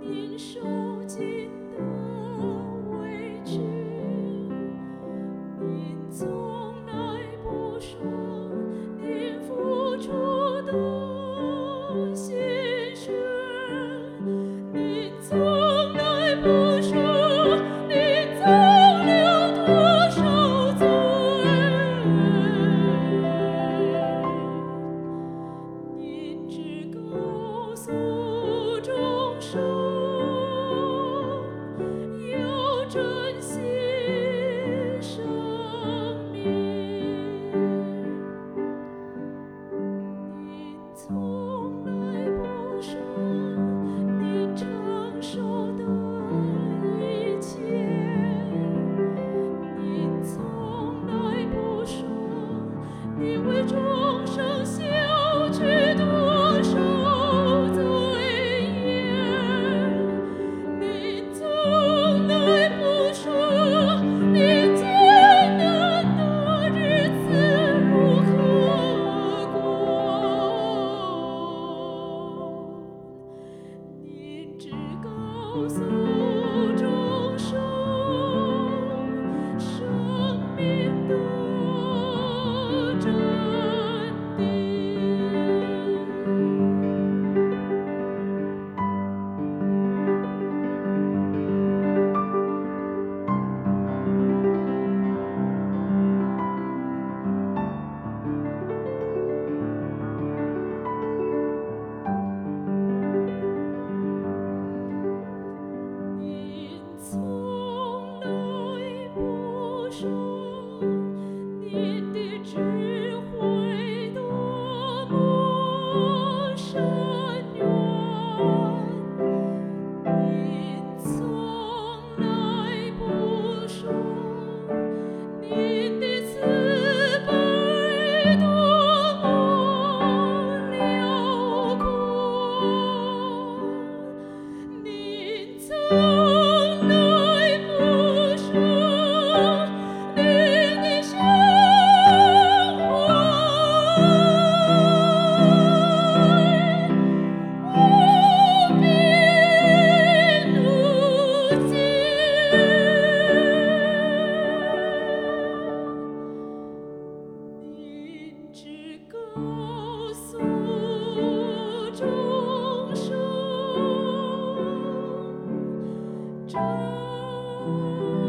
您受尽的委屈您做为众 Amen.